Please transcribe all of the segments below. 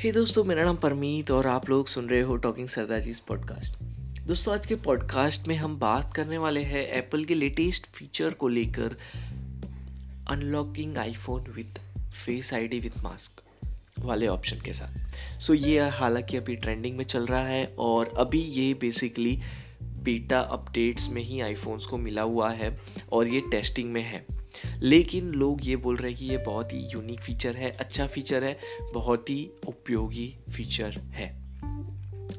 हे hey दोस्तों मेरा नाम परमीत और आप लोग सुन रहे हो टॉकिंग सरदार जी पॉडकास्ट दोस्तों आज के पॉडकास्ट में हम बात करने वाले हैं एप्पल के लेटेस्ट फीचर को लेकर unlocking iPhone with face ID with mask वाले ऑप्शन के साथ. सो so, ये हालाँकि अभी ट्रेंडिंग में चल रहा है और अभी ये बेसिकली बीटा अपडेट्स में ही आईफोन्स को मिला हुआ है और ये टेस्टिंग में है. लेकिन लोग ये बोल रहे हैं कि ये बहुत ही यूनिक फीचर है अच्छा फीचर है बहुत ही उपयोगी फीचर है।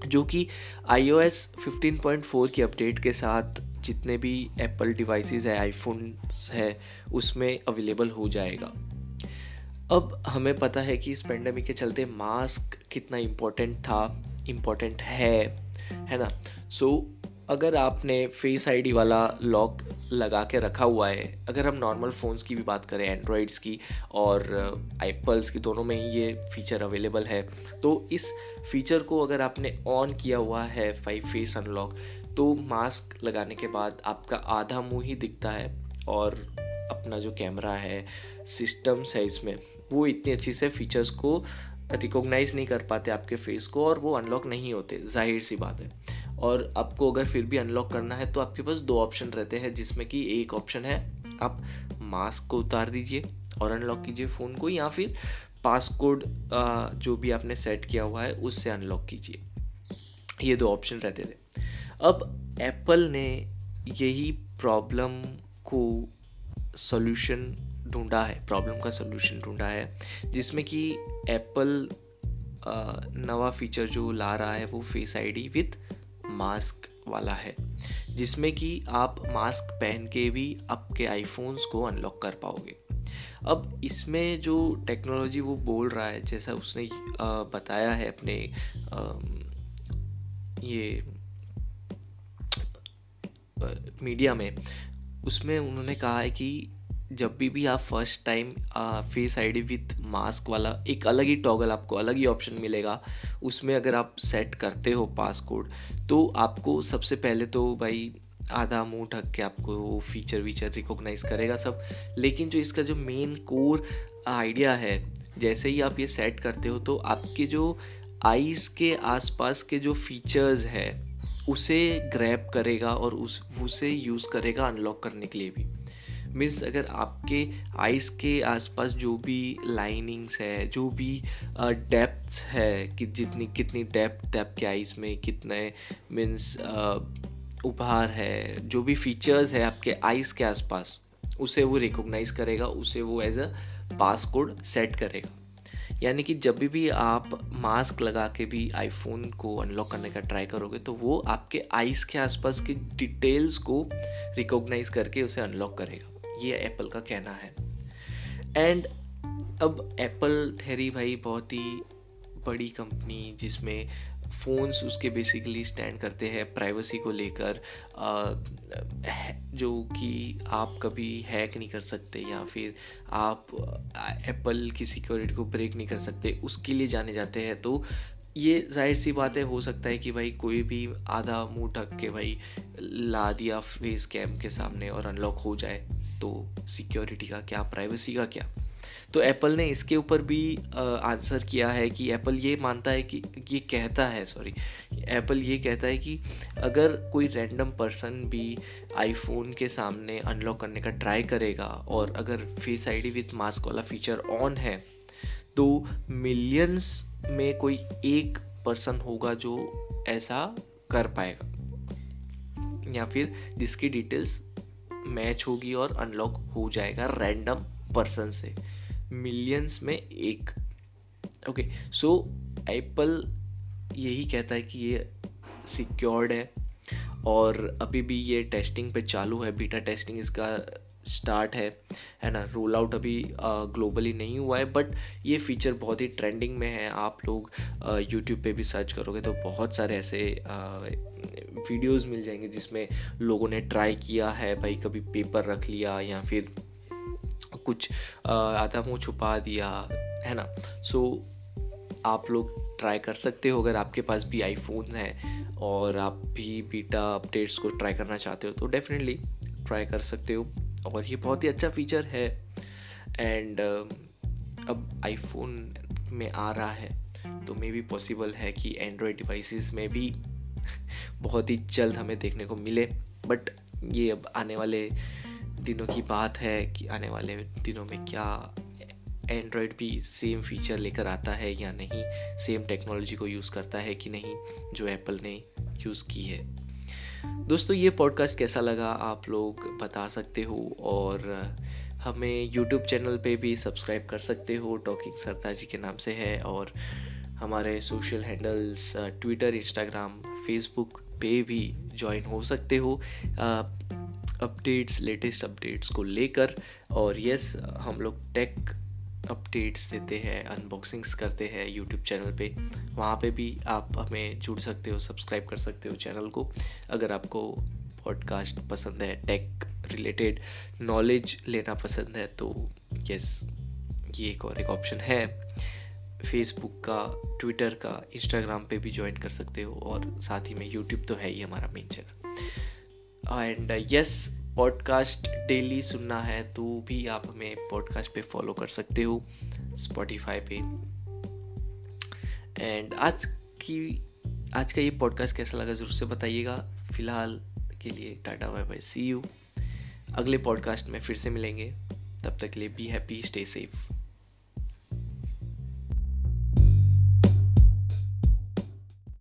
जो कि iOS 15.4 की अपडेट के साथ जितने भी एप्पल डिवाइसेस है आईफोन है उसमें अवेलेबल हो जाएगा। अब हमें पता है कि इस पेंडेमिक के चलते मास्क कितना इम्पोर्टेंट था इम्पोर्टेंट है है ना? सो so, अगर आपने फेस आईडी वाला लॉक लगा के रखा हुआ है। अगर हम नॉर्मल फ़ोन्स की भी बात करें एंड्रॉयड्स की और आईपल्स की, दोनों में ही ये फीचर अवेलेबल है। तो इस फीचर को अगर आपने ऑन किया हुआ है फाइव फेस अनलॉक तो मास्क लगाने के बाद आपका आधा मुँह ही दिखता है और अपना जो कैमरा है सिस्टम्स है इसमें, वो इतनी अच्छी से फीचर्स को रिकॉग्नाइज नहीं कर पाते आपके फेस को और वो अनलॉक नहीं होते। ज़ाहिर सी बात है। और आपको अगर फिर भी अनलॉक करना है तो आपके पास दो ऑप्शन रहते हैं, जिसमें कि एक ऑप्शन है, आप मास्क को उतार दीजिए और अनलॉक कीजिए फ़ोन को, या फिर पासकोड जो भी आपने सेट किया हुआ है, उससे अनलॉक कीजिए। ये दो ऑप्शन रहते थे। अब एप्पल ने यही प्रॉब्लम को सॉल्यूशन ढूंढा है प्रॉब्लम का सॉल्यूशन ढूंढा है, जिसमें कि एप्पल नवा फीचर जो ला रहा है, वो फेस आईडी विथ मास्क वाला है, जिसमें कि आप मास्क पहन के भी आपके आईफोन्स को अनलॉक कर पाओगे। अब इसमें जो टेक्नोलॉजी वो बोल रहा है, जैसा उसने बताया है अपने ये मीडिया में, उसमें उन्होंने कहा है कि जब भी भी आप first time face ID with mask वाला एक अलग ही टॉगल आपको, अलग ही ऑप्शन मिलेगा। उसमें अगर आप सेट करते हो पासकोड तो आपको सबसे पहले तो भाई आधा मुँह ढक के आपको वो फीचर वीचर रिकॉग्नाइज करेगा सब। लेकिन जो इसका जो मेन कोर आइडिया है, जैसे ही आप ये सेट करते हो तो आपके जो आईज के आसपास के जो फीचर्स है, उसे ग्रैप करेगा और उस, उसे यूज़ करेगा अनलॉक करने के लिए भी। मीन्स अगर आपके आइस के आसपास जो भी लाइनिंग्स है, जो भी डेप्थ है, कि जितनी, कितनी डेप्थ आपके आइस में कितने मीन्स उपहार है, जो भी फीचर्स है आपके आइस के आसपास, उसे वो रिकॉग्नाइज करेगा, उसे वो as a passcode set करेगा। यानी कि जब भी आप मास्क लगा के भी आईफोन को अनलॉक करने का ट्राई करोगे तो वो आपके आइस के आसपास की डिटेल्स को रिकॉग्नाइज करके उसे अनलॉक करेगा। ये एप्पल का कहना है। एंड अब एप्पल ठहरी भाई बहुत ही बड़ी कंपनी जिसमें फ़ोन्स उसके बेसिकली स्टैंड करते हैं प्राइवेसी को लेकर जो कि आप कभी हैक नहीं कर सकते या फिर आप एप्पल की सिक्योरिटी को ब्रेक नहीं कर सकते, उसके लिए जाने जाते हैं। तो ये ज़ाहिर सी बात है, हो सकता है कि भाई कोई भी आधा मुँह ढक के भाई ला दिया फेस कैम के सामने और अनलॉक हो जाए। तो सिक्योरिटी का क्या प्राइवेसी का क्या? तो एप्पल ने इसके ऊपर भी आंसर किया है कि एप्पल ये मानता है कि, ये कहता है सॉरी एप्पल ये कहता है कि अगर कोई रैंडम पर्सन भी आईफोन के सामने अनलॉक करने का ट्राई करेगा और अगर फेस आईडी विथ मास्क वाला फीचर ऑन है तो मिलियंस में कोई एक पर्सन होगा जो ऐसा कर पाएगा। या फिर जिसकी डिटेल्स मैच होगी और अनलॉक हो जाएगा रैंडम पर्सन से। मिलियंस में एक। ओके सो एप्पल यही कहता है कि ये सिक्योर्ड है और अभी भी ये टेस्टिंग पे चालू है बीटा टेस्टिंग इसका स्टार्ट है है ना? रोल आउट अभी ग्लोबली नहीं हुआ है बट ये फीचर बहुत ही ट्रेंडिंग में है। आप लोग यूट्यूब पे भी सर्च करोगे तो बहुत सारे ऐसे वीडियोस मिल जाएँगे जिसमें लोगों ने ट्राई किया है, भाई कभी पेपर रख लिया या फिर कुछ आधा मुँह छुपा दिया, है ना? सो आप लोग ट्राई कर सकते हो अगर आपके पास भी आईफोन है और आप भी बीटा अपडेट्स को ट्राई करना चाहते हो तो डेफिनेटली ट्राई कर सकते हो। और ये बहुत ही अच्छा फीचर है। एंड अब आईफोन में आ रहा है तो मे भी पॉसिबल है कि एंड्रॉयड डिवाइसेस में भी बहुत ही जल्द हमें देखने को मिले। बट ये अब आने वाले दिनों की बात है कि आने वाले दिनों में क्या एंड्रॉयड भी सेम फीचर लेकर आता है या नहीं सेम टेक्नोलॉजी को यूज़ करता है कि नहीं, जो एप्पल ने यूज़ की है। दोस्तों, ये पॉडकास्ट कैसा लगा आप लोग बता सकते हो और हमें यूट्यूब चैनल पे भी सब्सक्राइब कर सकते हो। टॉकिंग सरताज जी के नाम से है और हमारे social handles Twitter Instagram Facebook पे भी ज्वाइन हो सकते हो। अपडेट्स लेटेस्ट अपडेट्स को लेकर। और यस हम लोग टेक अपडेट्स देते हैं अनबॉक्सिंग्स करते हैं यूट्यूब चैनल पे। वहाँ पे भी आप हमें जुड़ सकते हो सब्सक्राइब कर सकते हो चैनल को। अगर आपको पॉडकास्ट पसंद है टेक रिलेटेड नॉलेज लेना पसंद है तो यस ये एक और एक ऑप्शन है। फेसबुक का ट्विटर का इंस्टाग्राम पे भी ज्वाइन कर सकते हो और साथ ही में यूट्यूब तो है ही हमारा main channel and yes podcast daily सुनना है तो भी आप हमें पॉडकास्ट पे फॉलो कर सकते हो स्पॉटिफाई पे. एंड आज की, आज का ये पॉडकास्ट कैसा लगा ज़रूर से बताइएगा. फ़िलहाल के लिए tata bye bye see you अगले पॉडकास्ट में फिर से मिलेंगे. तब तक के लिए बी हैप्पी स्टे सेफ़